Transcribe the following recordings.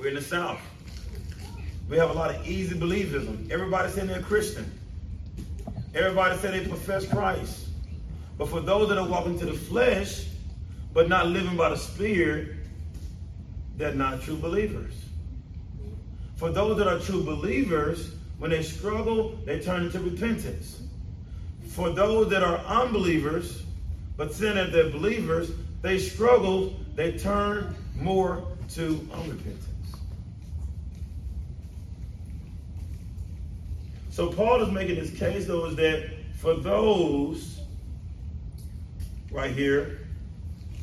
We're in the South. We have a lot of easy believism. Everybody saying they're Christian. Everybody say they profess Christ. But for those that are walking to the flesh, but not living by the Spirit, they're not true believers. For those that are true believers, when they struggle, they turn into repentance. For those that are unbelievers, but sin that they're believers, they struggle, they turn more to unrepentance. So Paul is making this case, though, is that for those right here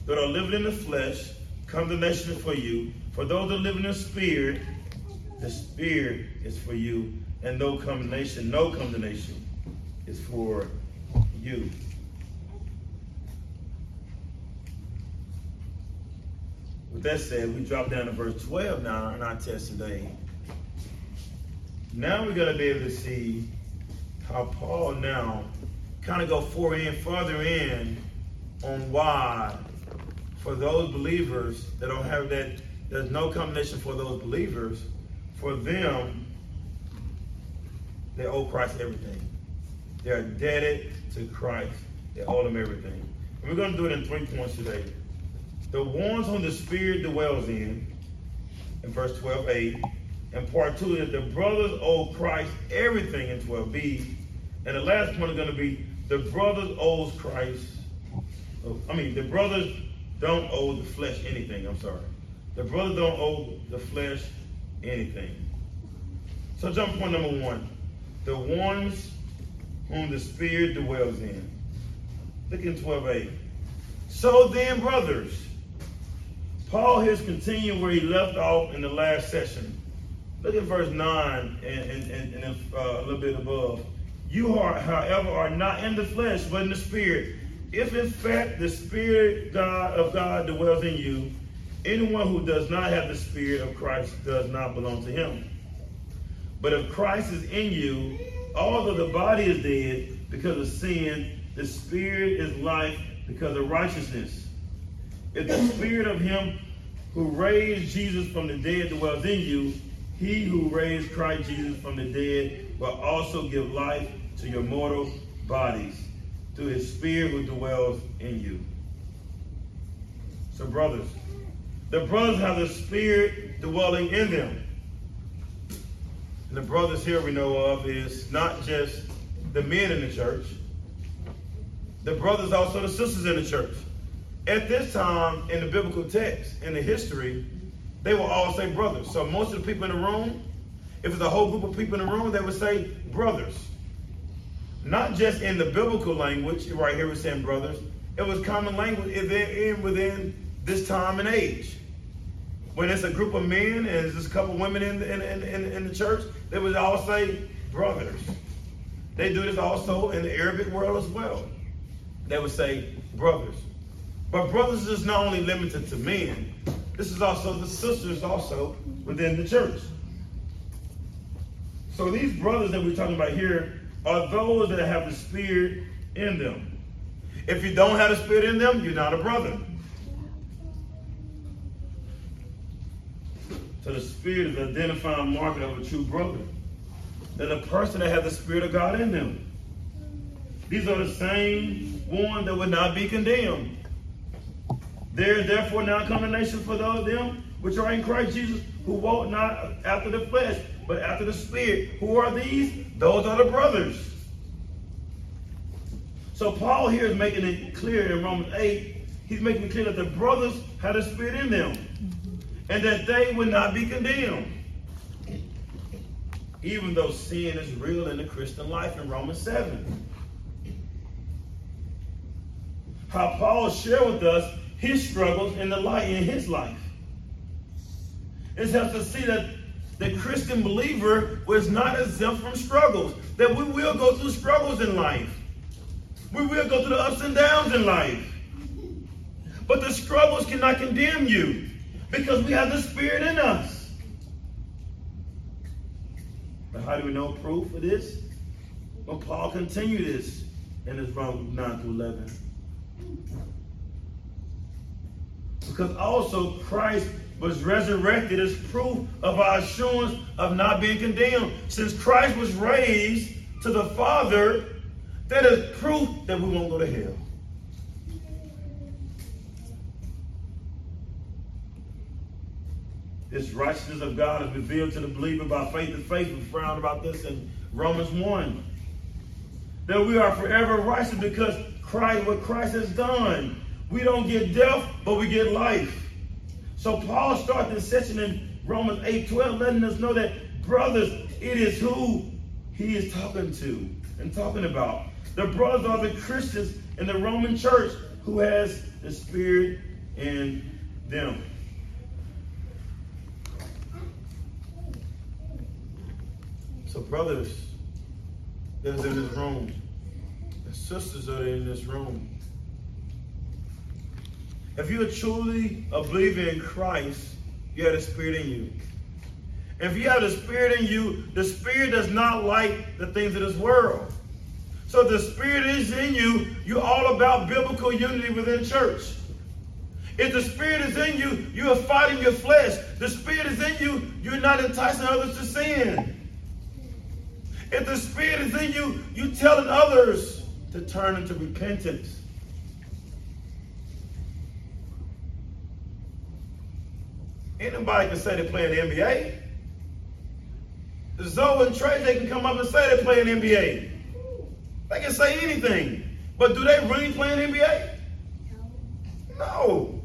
that are living in the flesh, condemnation is for you. For those that live in the spirit, the spirit is for you. And no condemnation, no condemnation is for you. With that said, we drop down to verse 12 now in our text today. Now we're going to be able to see how Paul now kind of go forward in, further in on why for those believers that don't have that, there's no combination for those believers, for them, they owe Christ everything. They're indebted to Christ. They owe them everything. And we're going to do it in three points today. The ones whom the Spirit dwells in, in verse 12, 8, and part two is the brothers owe Christ everything in 12b. And the last point is going to be the brothers owes Christ. Oh, I mean, the brothers don't owe the flesh anything. I'm sorry. The brothers don't owe the flesh anything. So jump point number one. The ones whom the Spirit dwells in. Look in 12a. So then, brothers, Paul has continued where he left off in the last session. Look at verse 9 and, and, and, and uh, a little bit above. You are, however, are not in the flesh, but in the spirit. If in fact the spirit God of God dwells in you, anyone who does not have the spirit of Christ does not belong to him. But if Christ is in you, although the body is dead because of sin, the spirit is life because of righteousness. If the spirit of him who raised Jesus from the dead dwells in you, he who raised Christ Jesus from the dead will also give life to your mortal bodies through his spirit who dwells in you. So, brothers, the brothers have the spirit dwelling in them. And the brothers here we know of is not just the men in the church, the brothers also the sisters in the church. At this time in the biblical text, in the history, they will all say brothers. So most of the people in the room, if it's a whole group of people in the room, they would say brothers. Not just in the biblical language, right here we're saying brothers. It was common language within, within this time and age. When it's a group of men and there's a couple women in the, in, in, in the church, they would all say brothers. They do this also in the Arabic world as well. They would say brothers. But brothers is not only limited to men, this is also the sisters also within the church. So these brothers that we're talking about here are those that have the spirit in them. If you don't have the spirit in them, you're not a brother. So the spirit is the identifying marker of a true brother. That a person that has the spirit of God in them. These are the same ones that would not be condemned. There is therefore now condemnation for those them which are in Christ Jesus, who walk not after the flesh, but after the Spirit. Who are these? Those are the brothers. So Paul here is making it clear in Romans 8, he's making it clear that the brothers had a spirit in them, and that they would not be condemned. Even though sin is real in the Christian life in Romans 7. How Paul shared with us his struggles in the light in his life. It helps to see that the Christian believer was not exempt from struggles. That we will go through struggles in life. We will go through the ups and downs in life. But the struggles cannot condemn you because we have the Spirit in us. But how do we know proof of this? Well, Paul continued this in his Romans 9 through 11. Because also Christ was resurrected as proof of our assurance of not being condemned. Since Christ was raised to the Father, that is proof that we won't go to hell. This righteousness of God is revealed to the believer by faith and faith. We found about this in Romans 1. That we are forever righteous because Christ, what Christ has done. We don't get death, but we get life. So Paul starts this section in Romans 8 12, letting us know that, brothers, it is who he is talking to and talking about. The brothers are the Christians in the Roman church who has the Spirit in them. So, brothers that is in this room, and sisters that are in this room, if you are truly a believer in Christ, you have the Spirit in you. If you have the Spirit in you, the Spirit does not like the things of this world. So if the Spirit is in you, you're all about biblical unity within church. If the Spirit is in you, you are fighting your flesh. The Spirit is in you, you're not enticing others to sin. If the Spirit is in you, you're telling others to turn into repentance. Anybody can say they play in the NBA. Zoe and Trey, they can come up and say they play in the NBA. They can say anything. But do they really play in the NBA? No.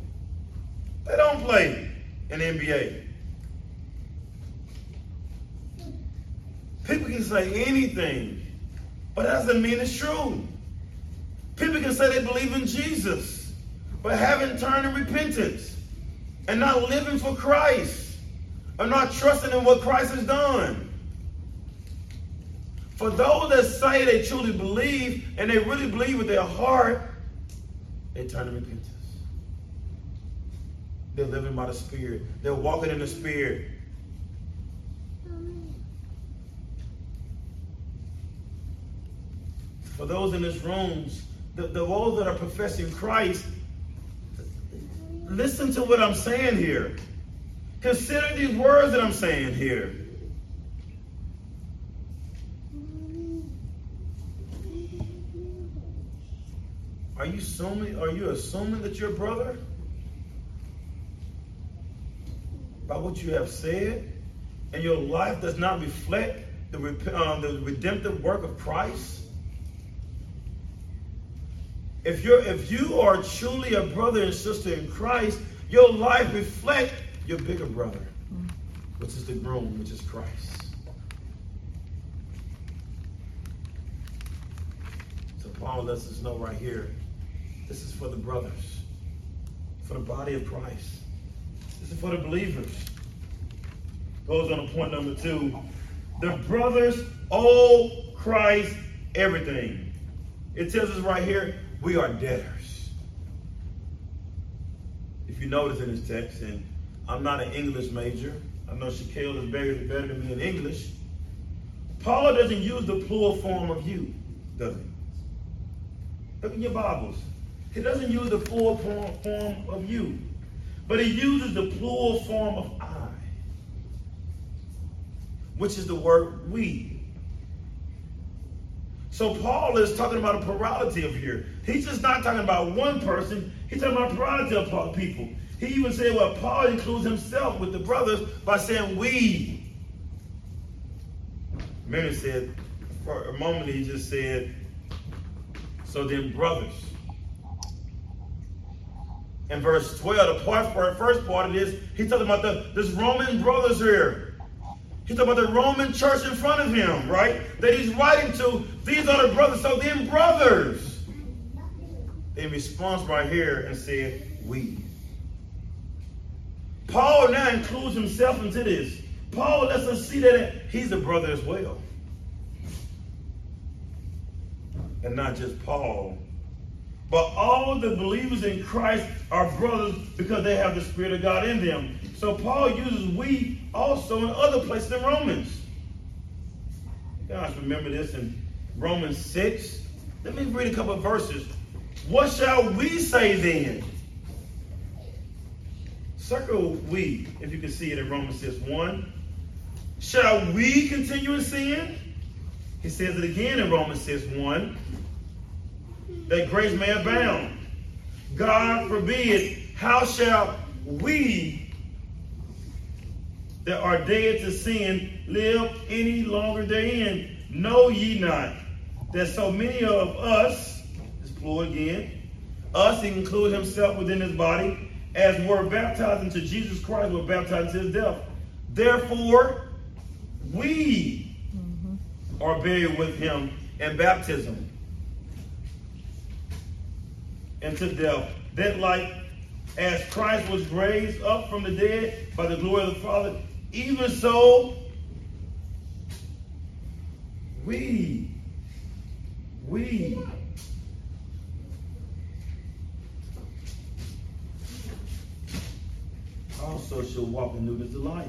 They don't play in the NBA. People can say anything, but that doesn't mean it's true. People can say they believe in Jesus, but haven't turned in repentance and not living for Christ and not trusting in what Christ has done. For those that say they truly believe and they really believe with their heart, they turn to repentance. They're living by the Spirit. They're walking in the Spirit. For those in this room, the, the those that are professing Christ, listen to what I'm saying here. Consider these words that I'm saying here. Are you assuming, are you assuming that your brother? By what you have said, and your life does not reflect the, um, the redemptive work of Christ? If you're if you are truly a brother and sister in Christ, your life reflect your bigger brother, which is the groom, which is Christ. So Paul lets us know right here, this is for the brothers, for the body of Christ. This is for the believers. Goes on to point number two. The brothers owe Christ everything. It tells us right here, we are debtors. If you notice in this text, and I'm not an English major, I know Shaquille is better, better than me in English. Paul doesn't use the plural form of you, does he? Look in your Bibles. He doesn't use the plural form of you, but he uses the plural form of I, which is the word we. So Paul is talking about a plurality of here. He's just not talking about one person. He's talking about a plurality of people. He even said, well, Paul includes himself with the brothers by saying we. Mary said, for a moment he just said, so then brothers. In verse 12, the part, first part of this, he's talking about the this Roman brothers here. He's talking about the Roman church in front of him, right? That he's writing to. These are the brothers. So then, brothers. In response, right here, and said, "We." Paul now includes himself into this. Paul lets us see that he's a brother as well, and not just Paul. But all the believers in Christ are brothers because they have the Spirit of God in them. So Paul uses we also in other places in Romans. You guys remember this in Romans 6? Let me read a couple of verses. What shall we say then? Circle we, if you can see it in Romans 6 1. Shall we continue in sin? He says it again in Romans 6 1. That grace may abound. God forbid, how shall we that are dead to sin live any longer therein? Know ye not that so many of us, this plural again, us include himself within his body, as were baptized into Jesus Christ, were baptized into his death. Therefore, we mm-hmm. are buried with him in baptism into death, that like as Christ was raised up from the dead by the glory of the Father, even so we, we also shall walk in newness of life.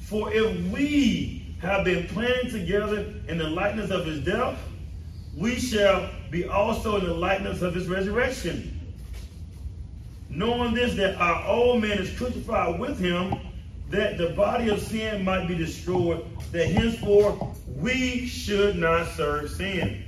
For if we have been planted together in the likeness of his death, we shall be also in the likeness of his resurrection. Knowing this, that our old man is crucified with him, that the body of sin might be destroyed, that henceforth we should not serve sin.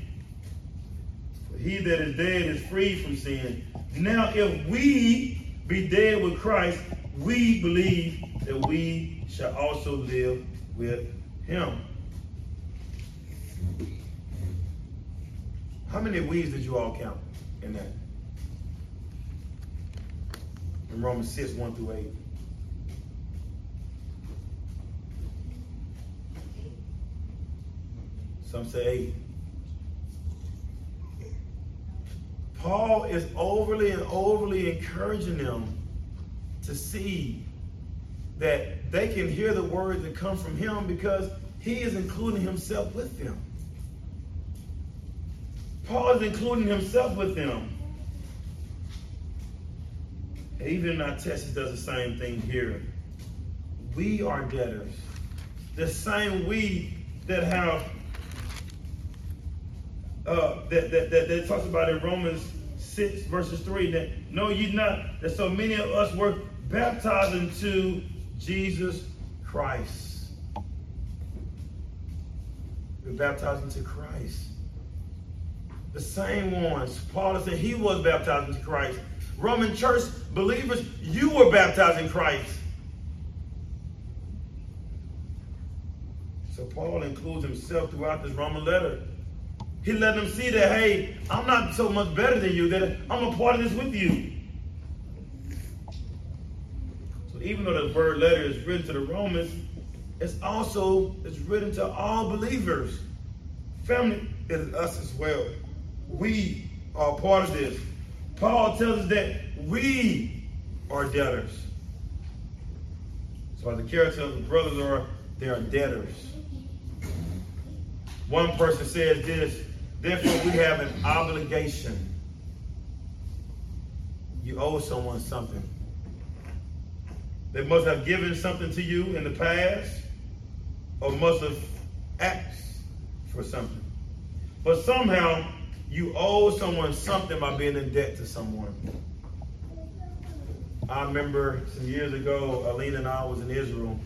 For he that is dead is free from sin. Now, if we be dead with Christ, we believe that we shall also live with him. How many weeds did you all count in that? In Romans 6, 1 through 8. Some say eight. Paul is overly and overly encouraging them to see that they can hear the words that come from him because he is including himself with them. Paul is including himself with them. Even in our text, does the same thing here. We are debtors. The same we that have uh, that, that, that, that talks about in Romans 6 verses 3 that know ye not that so many of us were baptized into Jesus Christ. We're baptized into Christ. The same ones. Paul said he was baptized into Christ. Roman church believers, you were baptized in Christ. So Paul includes himself throughout this Roman letter. He let them see that, hey, I'm not so much better than you, that I'm a part of this with you. So even though the word letter is written to the Romans, it's also it's written to all believers. Family is us as well. We are part of this. Paul tells us that we are debtors. So the character of the brothers are they are debtors. One person says this, therefore we have an obligation. You owe someone something. They must have given something to you in the past or must have asked for something. But somehow you owe someone something by being in debt to someone. I remember some years ago, Alina and I was in Israel.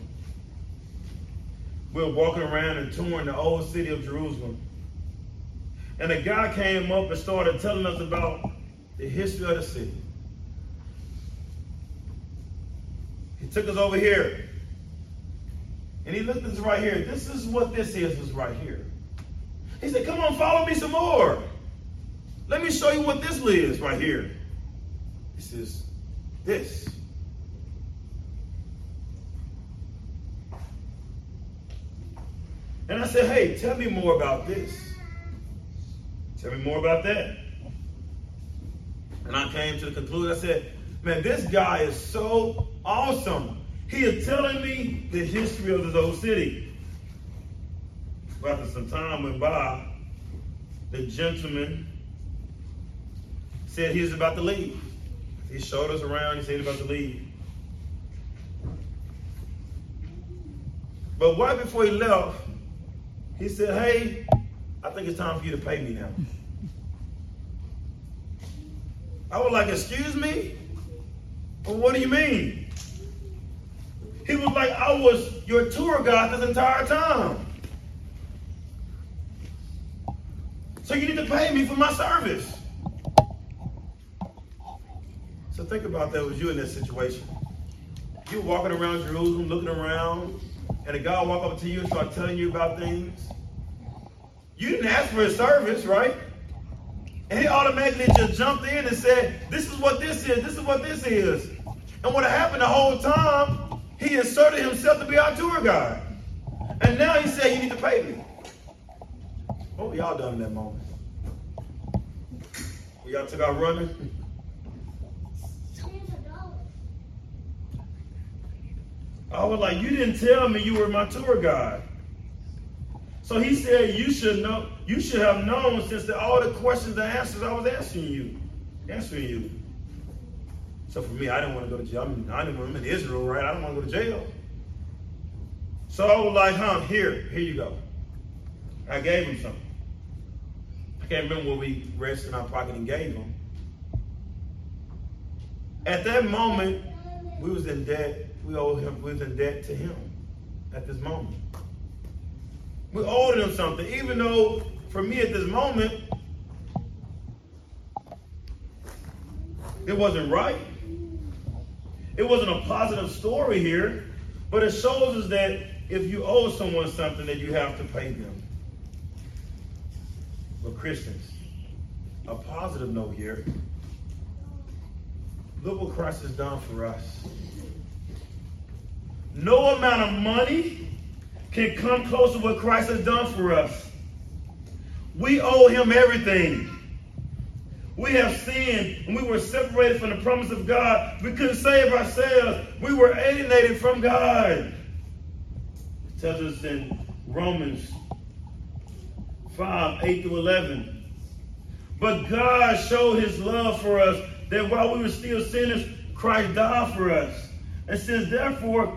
We were walking around and touring the old city of Jerusalem. And a guy came up and started telling us about the history of the city. He took us over here. And he looked at us right here. This is what this is, is right here. He said, Come on, follow me some more. Let me show you what this is right here. This is this. And I said, hey, tell me more about this. Tell me more about that. And I came to the conclusion, I said, man, this guy is so awesome. He is telling me the history of this old city. After some time went by, the gentleman said he was about to leave. He showed us around, he said he was about to leave. But right before he left, he said, Hey, I think it's time for you to pay me now. I was like, Excuse me? Well, what do you mean? He was like, I was your tour guide this entire time. So you need to pay me for my service. So think about that was you in that situation. You walking around Jerusalem, looking around, and a guy walk up to you and start telling you about things. You didn't ask for his service, right? And he automatically just jumped in and said, This is what this is, this is what this is. And what happened the whole time, he inserted himself to be our tour guide. And now he said, You need to pay me. What were y'all done in that moment? Y'all took out running? I was like, You didn't tell me you were my tour guide. So he said, You should know, you should have known since the, all the questions and answers I was answering you. Answering you. So for me, I didn't want to go to jail. I'm, I to in Israel, right? I don't want to go to jail. So I was like, huh, here, here you go. I gave him something. I can't remember what we rested in our pocket and gave him. At that moment, we was in debt. We owed him, we was in debt to him at this moment. We owed him something, even though for me at this moment, it wasn't right. It wasn't a positive story here, but it shows us that if you owe someone something, that you have to pay them. But Christians, a positive note here. Look what Christ has done for us. No amount of money can come close to what Christ has done for us. We owe him everything. We have sinned and we were separated from the promise of God. We couldn't save ourselves. We were alienated from God. It tells us in Romans 5, 8 through 11. But God showed his love for us that while we were still sinners, Christ died for us. And since therefore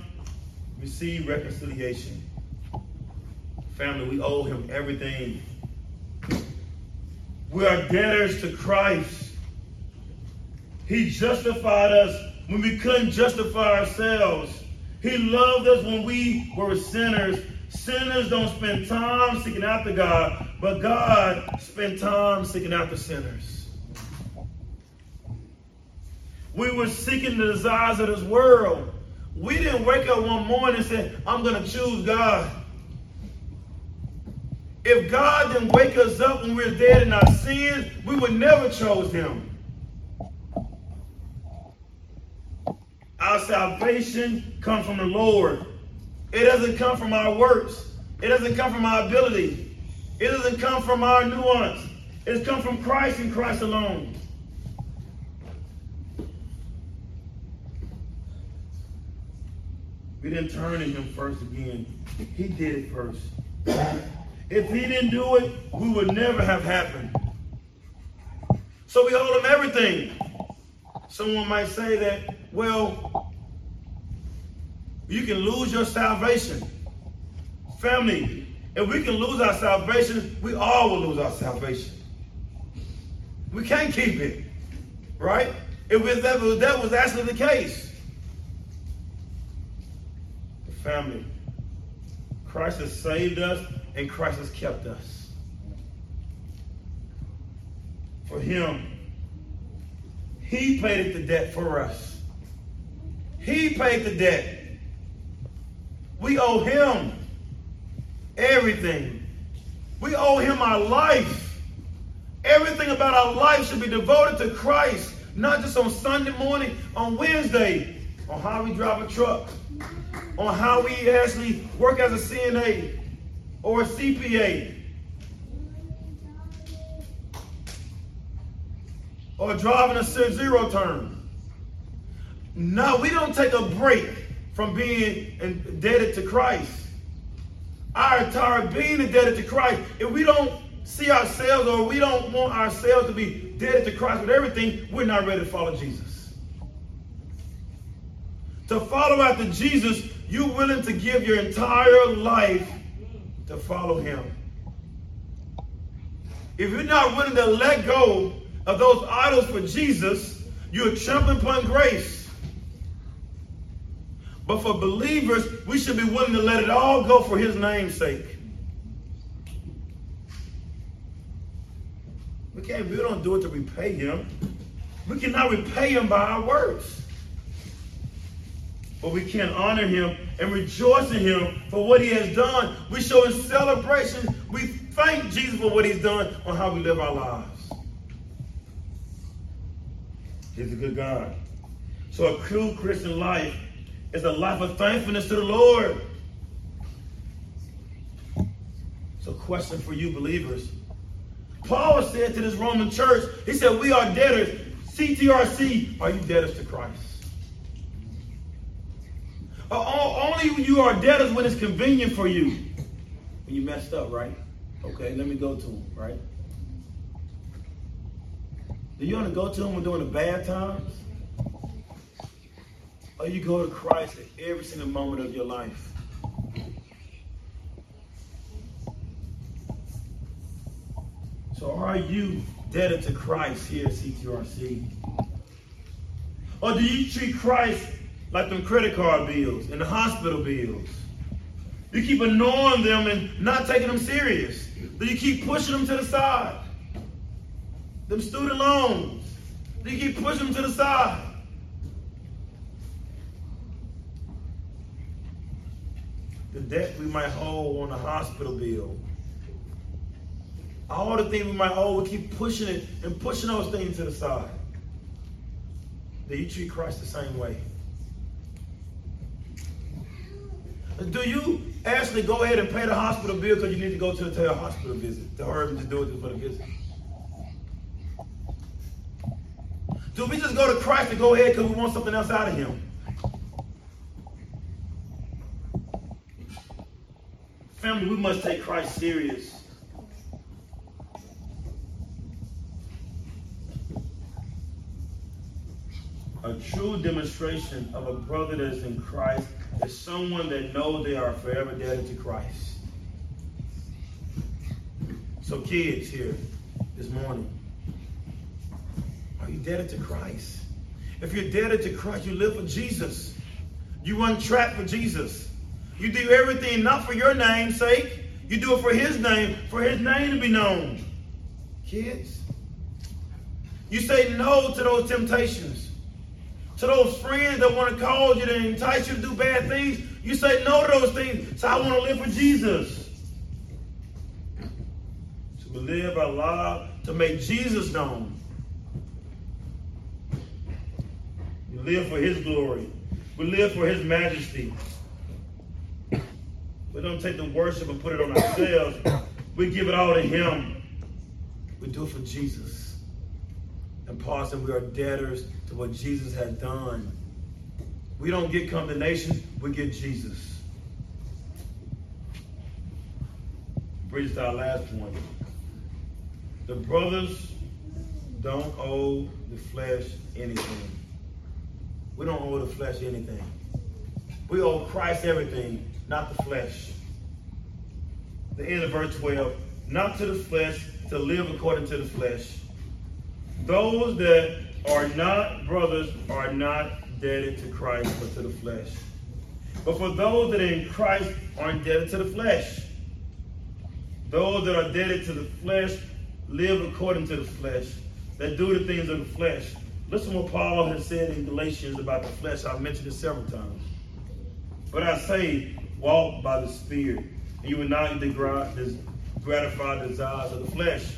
received reconciliation. Family, we owe him everything we are debtors to Christ. He justified us when we couldn't justify ourselves. He loved us when we were sinners. Sinners don't spend time seeking after God, but God spent time seeking after sinners. We were seeking the desires of this world. We didn't wake up one morning and say, I'm going to choose God. If God didn't wake us up when we were dead in our sins, we would never chose him. Our salvation comes from the Lord. It doesn't come from our works. It doesn't come from our ability. It doesn't come from our nuance. It's come from Christ and Christ alone. We didn't turn to him first again. He did it first. If he didn't do it, we would never have happened. So we owe him everything. Someone might say that, well, you can lose your salvation. Family, if we can lose our salvation, we all will lose our salvation. We can't keep it, right? If that was, actually the case. Family, Christ has saved us and Christ has kept us. For him, he paid the debt for us. He paid the debt. We owe him everything. We owe him our life. Everything about our life should be devoted to Christ, not just on Sunday morning, on Wednesday, on how we drive a truck, on how we actually work as a CNA, or a CPA or driving a zero turn. No, we don't take a break from being indebted to Christ. our entire being indebted to Christ. If we don't see ourselves or we don't want ourselves to be indebted to Christ with everything, we're not ready to follow Jesus. To follow after Jesus, you're willing to give your entire life to follow him. If you're not willing to let go of those idols for Jesus, you're trampling upon grace. But for believers, we should be willing to let it all go for his name's sake. We can't, we don't do it to repay him. We cannot repay him by our words. But we can't honor him and rejoice in him for what he has done. We show in celebration. We thank Jesus for what he's done on how we live our lives. He's a good God. So a true Christian life is a life of thankfulness to the Lord. So question for you believers. Paul said to this Roman church, he said, we are debtors. CTRC, are you debtors to Christ? Only when you are dead debtors when it's convenient for you. When you messed up, right? Okay, let me go to him, right? Do you want to go to him when during the bad times? Or you go to Christ at every single moment of your life? So are you debted to Christ here at CTRC? Or do you treat Christ like them credit card bills and the hospital bills? You keep annoying them and not taking them serious. Do you keep pushing them to the side? Them student loans. Do you keep pushing them to the side? The debt we might owe on the hospital bill all the things we might owe, we keep pushing it and pushing those things to the side. Do you treat Christ the same way? Do you actually go ahead and pay the hospital bill because you need to go to, a hospital visit? To hurry to do it for the visit? Do we just go to Christ and go ahead because we want something else out of him? Family, we must take Christ serious. A true demonstration of a brother that is in Christ is someone that knows they are forever indebted to Christ. So, kids here this morning, are you indebted to Christ? If you're indebted to Christ, you live for Jesus. You run track for Jesus. You do everything not for your name's sake. You do it for his name, for his name to be known. Kids, you say no to those temptations to those friends that want to cause you to entice you to do bad things, you say no to those things. So I want to live for Jesus. To live our life to make Jesus known. We live for his glory. We live for his majesty. We don't take the worship and put it on ourselves. We give it all to him. We do it for Jesus. And Paul said we are debtors to what Jesus had done. We don't get condemnation, we get Jesus. Brings our last point. The brothers don't owe the flesh anything. We don't owe the flesh anything. We owe Christ everything, not the flesh. The end of verse 12. Not to the flesh, to live according to the flesh. Those that are not brothers are not indebted to Christ but to the flesh. But for those that are in Christ are indebted to the flesh. Those that are indebted to the flesh live according to the flesh, that do the things of the flesh. Listen what Paul has said in Galatians about the flesh. I've mentioned it several times. But I say, walk by the Spirit, and you will not gratify the desires of the flesh.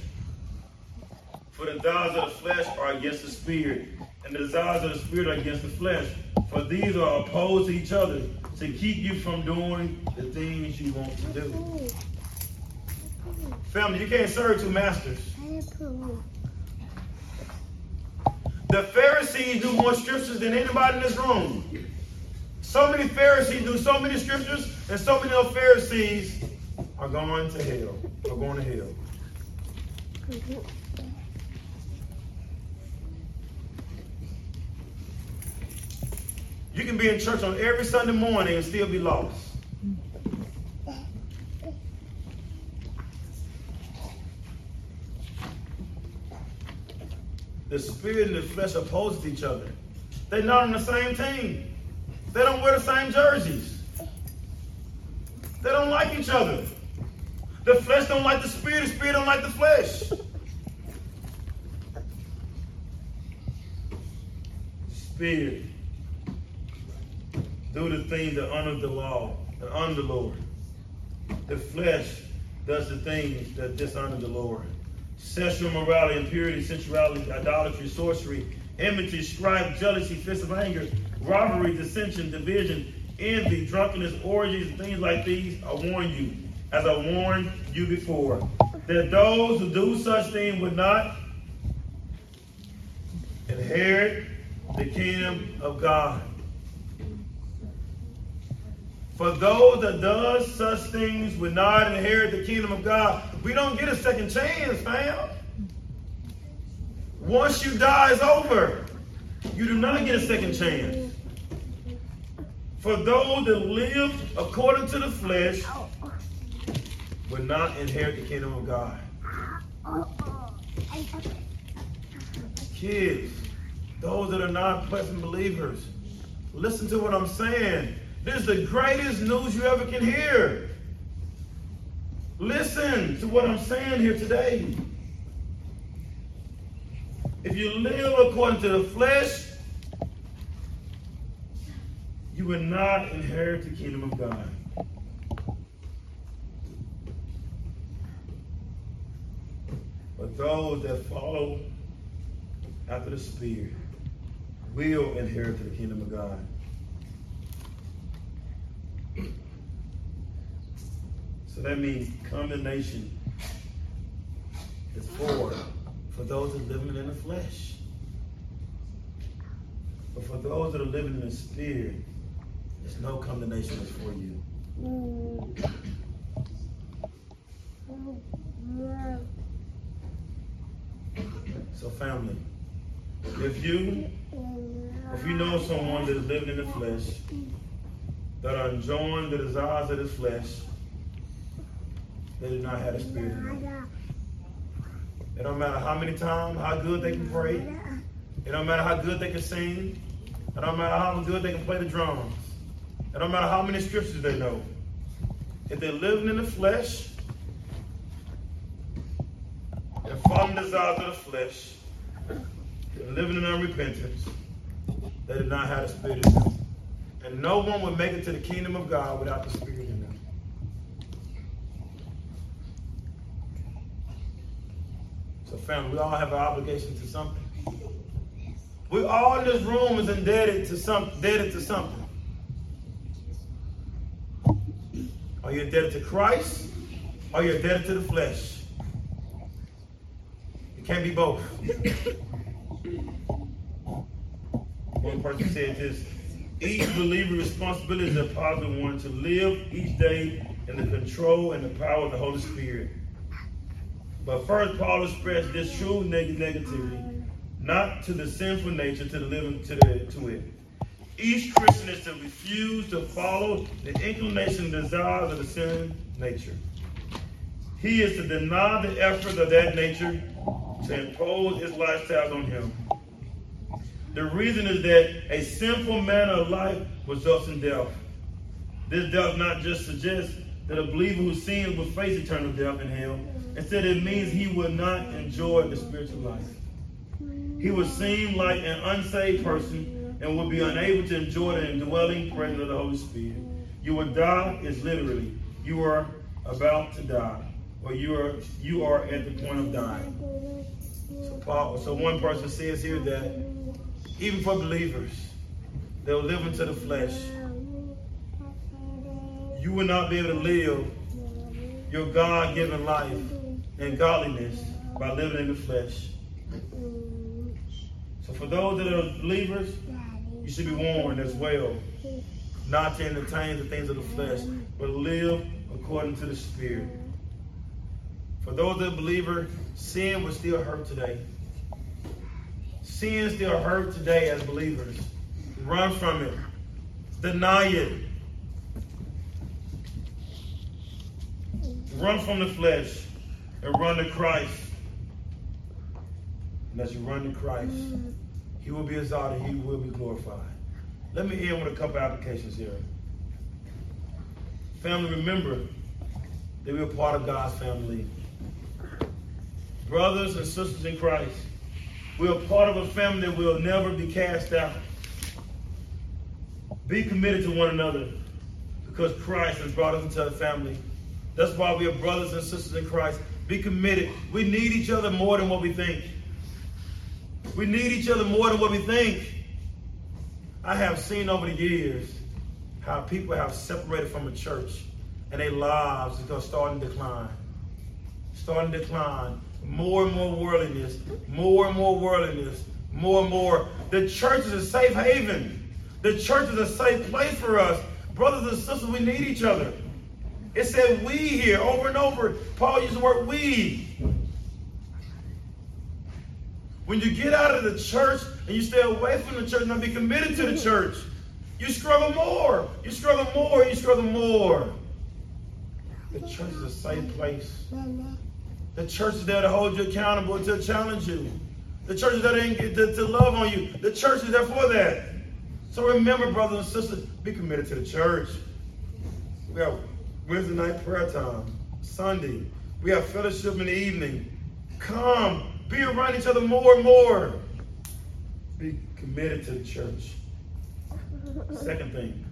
For the desires of the flesh are against the spirit, and the desires of the spirit are against the flesh. For these are opposed to each other to keep you from doing the things you want to do. Family, you can't serve two masters. The Pharisees knew more scriptures than anybody in this room. So many Pharisees knew so many scriptures, and so many of Pharisees are going to hell, are going to hell. You can be in church on every Sunday morning and still be lost. The spirit and the flesh oppose each other. They're not on the same team. They don't wear the same jerseys. They don't like each other. The flesh don't like the spirit, the spirit don't like the flesh. Spirit do the things that honor the law and honor the Lord. The flesh does the things that dishonor the Lord. Sexual morality, impurity, sensuality, idolatry, sorcery, enmity, strife, jealousy, fits of anger, robbery, dissension, division, envy, drunkenness, orgies, and things like these. I warn you, as I warned you before, that those who do such things would not inherit the kingdom of God. For those that does such things would not inherit the kingdom of God. We don't get a second chance, fam. Once you die, it's over. You do not get a second chance. For those that live according to the flesh will not inherit the kingdom of God. Kids, those that are not pleasant believers, listen to what I'm saying. This is the greatest news you ever can hear. Listen to what I'm saying here today. If you live according to the flesh, you will not inherit the kingdom of God. But those that follow after the Spirit will inherit the kingdom of God. That means condemnation is for for those that are living in the flesh. But for those that are living in the spirit, there's no condemnation is for you. So family, if you if you know someone that is living in the flesh, that are enjoying the desires of the flesh, they do not have the spirit. It don't matter how many times, how good they can pray. It don't matter how good they can sing. It don't matter how good they can play the drums. It don't matter how many scriptures they know. If they're living in the flesh, and following the desires of the flesh, they're living in unrepentance, they do not have the spirit. And no one would make it to the kingdom of God without the spirit in them. So, family, we all have an obligation to something. We all in this room is indebted to some, indebted to something. Are you indebted to Christ? Or are you indebted to the flesh? It can't be both. One person said this each believer's responsibility is a positive one to live each day in the control and the power of the Holy Spirit. But first, Paul expressed this true negativity, not to the sinful nature, to the living to, the, to it. Each Christian is to refuse to follow the inclination and desires of the sin nature. He is to deny the effort of that nature to impose his lifestyle on him. The reason is that a sinful manner of life results in death. This does not just suggest that a believer who sins will face eternal death in hell. Instead, it means he will not enjoy the spiritual life. He will seem like an unsaved person and will be unable to enjoy the indwelling presence of the Holy Spirit. You will die is literally you are about to die, or you are you are at the point of dying. So Paul, so one person says here that even for believers, they'll live into the flesh. You will not be able to live your God-given life and godliness by living in the flesh. So for those that are believers, you should be warned as well not to entertain the things of the flesh, but live according to the Spirit. For those that believer, sin will still hurt today. Sin still hurt today as believers. Run from it. Deny it. Run from the flesh and run to Christ. And as you run to Christ, He will be exalted, He will be glorified. Let me end with a couple applications here. Family, remember that we're part of God's family. Brothers and sisters in Christ, we're part of a family that will never be cast out. Be committed to one another because Christ has brought us into a family. That's why we are brothers and sisters in Christ. Be committed. We need each other more than what we think. We need each other more than what we think. I have seen over the years how people have separated from a church and their lives is going to start to decline. Starting to decline. More and more worldliness. More and more worldliness. More and more. The church is a safe haven. The church is a safe place for us. Brothers and sisters, we need each other. It said we here over and over. Paul used the word we. When you get out of the church and you stay away from the church and not be committed to the church, you struggle more. You struggle more. You struggle more. The church is a safe place. The church is there to hold you accountable, to challenge you. The church is there to, to, to love on you. The church is there for that. So remember, brothers and sisters, be committed to the church. We have Wednesday night prayer time, Sunday. We have fellowship in the evening. Come, be around each other more and more. Be committed to the church. Second thing,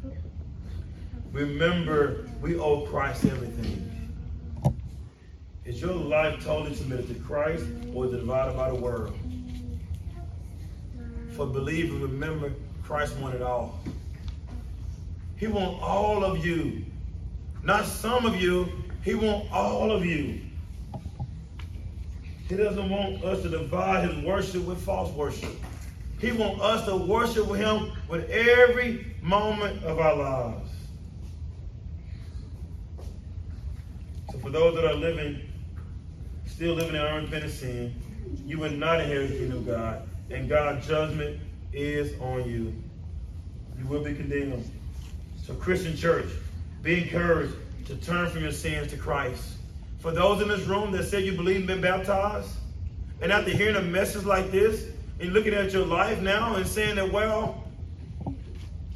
remember we owe Christ everything. Is your life totally submitted to Christ or it divided by the world? For believers, remember Christ wanted all. He wants all of you. Not some of you. He wants all of you. He doesn't want us to divide his worship with false worship. He wants us to worship with him with every moment of our lives. So for those that are living, still living in unrepentant sin, you will not inherit the kingdom of God. And God's judgment is on you. You will be condemned. So, Christian church, be encouraged to turn from your sins to Christ. For those in this room that said you believe and been baptized, and after hearing a message like this, and looking at your life now and saying that, well,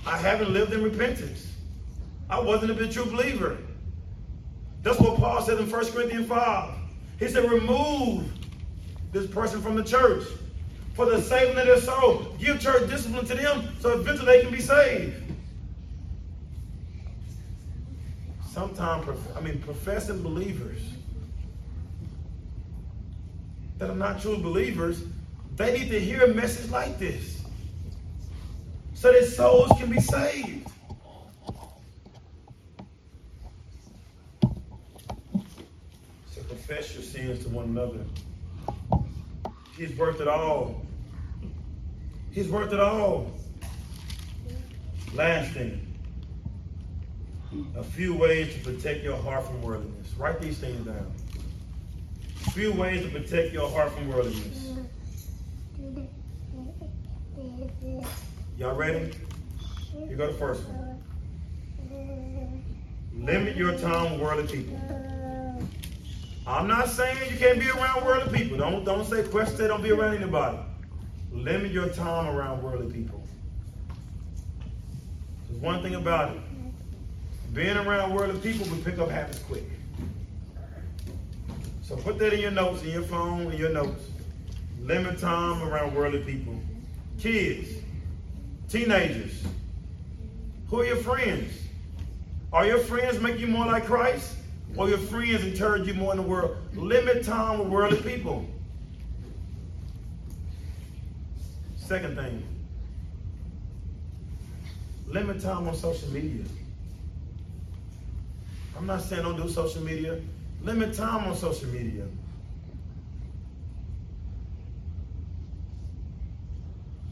I haven't lived in repentance. I wasn't a true believer. That's what Paul said in 1 Corinthians 5. He said, remove this person from the church for the saving of their soul. Give church discipline to them so eventually they can be saved. Sometimes, I mean, professing believers that are not true believers, they need to hear a message like this so that souls can be saved. So confess your sins to one another. He's worth it all. He's worth it all. Last thing. A few ways to protect your heart from worldliness. Write these things down. A few ways to protect your heart from worldliness. Y'all ready? You go the first one. Limit your time with worldly people. I'm not saying you can't be around worldly people. Don't don't say question don't be around anybody. Limit your time around worldly people. There's one thing about it. Being around worldly people will pick up habits quick. So put that in your notes, in your phone, in your notes. Limit time around worldly people. Kids, teenagers, who are your friends? Are your friends make you more like Christ? Or your friends encourage you more in the world? Limit time with worldly people. Second thing, limit time on social media. I'm not saying don't do social media. Limit time on social media.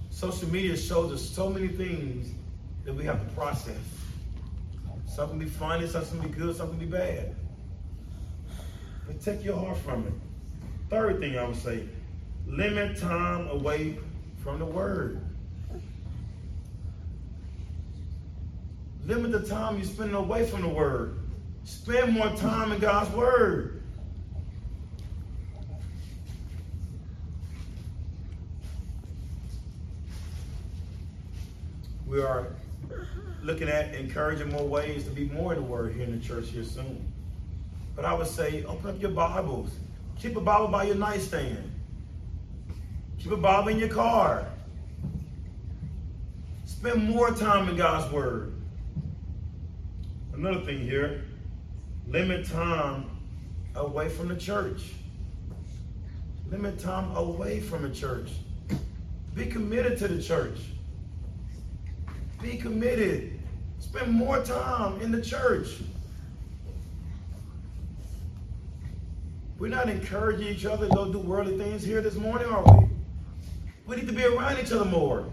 Social media shows us so many things that we have to process. Some can be funny, some can be good, some can be bad. Take your heart from it. Third thing I would say, limit time away from the word. Limit the time you spend away from the word. Spend more time in God's word. We are looking at encouraging more ways to be more in the word here in the church here soon. But I would say open up your Bibles. Keep a Bible by your nightstand. Keep a Bible in your car. Spend more time in God's Word. Another thing here, limit time away from the church. Limit time away from the church. Be committed to the church. Be committed. Spend more time in the church. We're not encouraging each other to go do worldly things here this morning, are we? We need to be around each other more.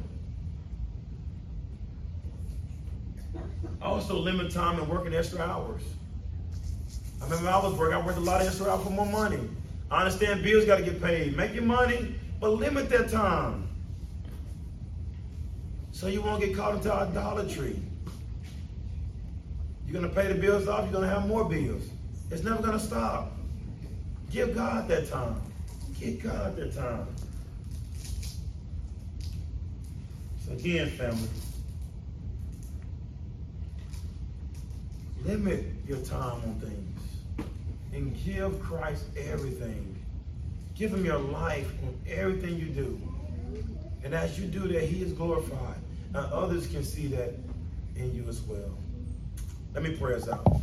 Also, limit time and working extra hours. I remember I was working, I worked a lot of extra hours for more money. I understand bills got to get paid. Make your money, but limit that time. So you won't get caught into idolatry. You're going to pay the bills off, you're going to have more bills. It's never going to stop. Give God that time. Give God that time. So again, family, limit your time on things and give Christ everything. Give him your life on everything you do. And as you do that, he is glorified. And others can see that in you as well. Let me pray us out.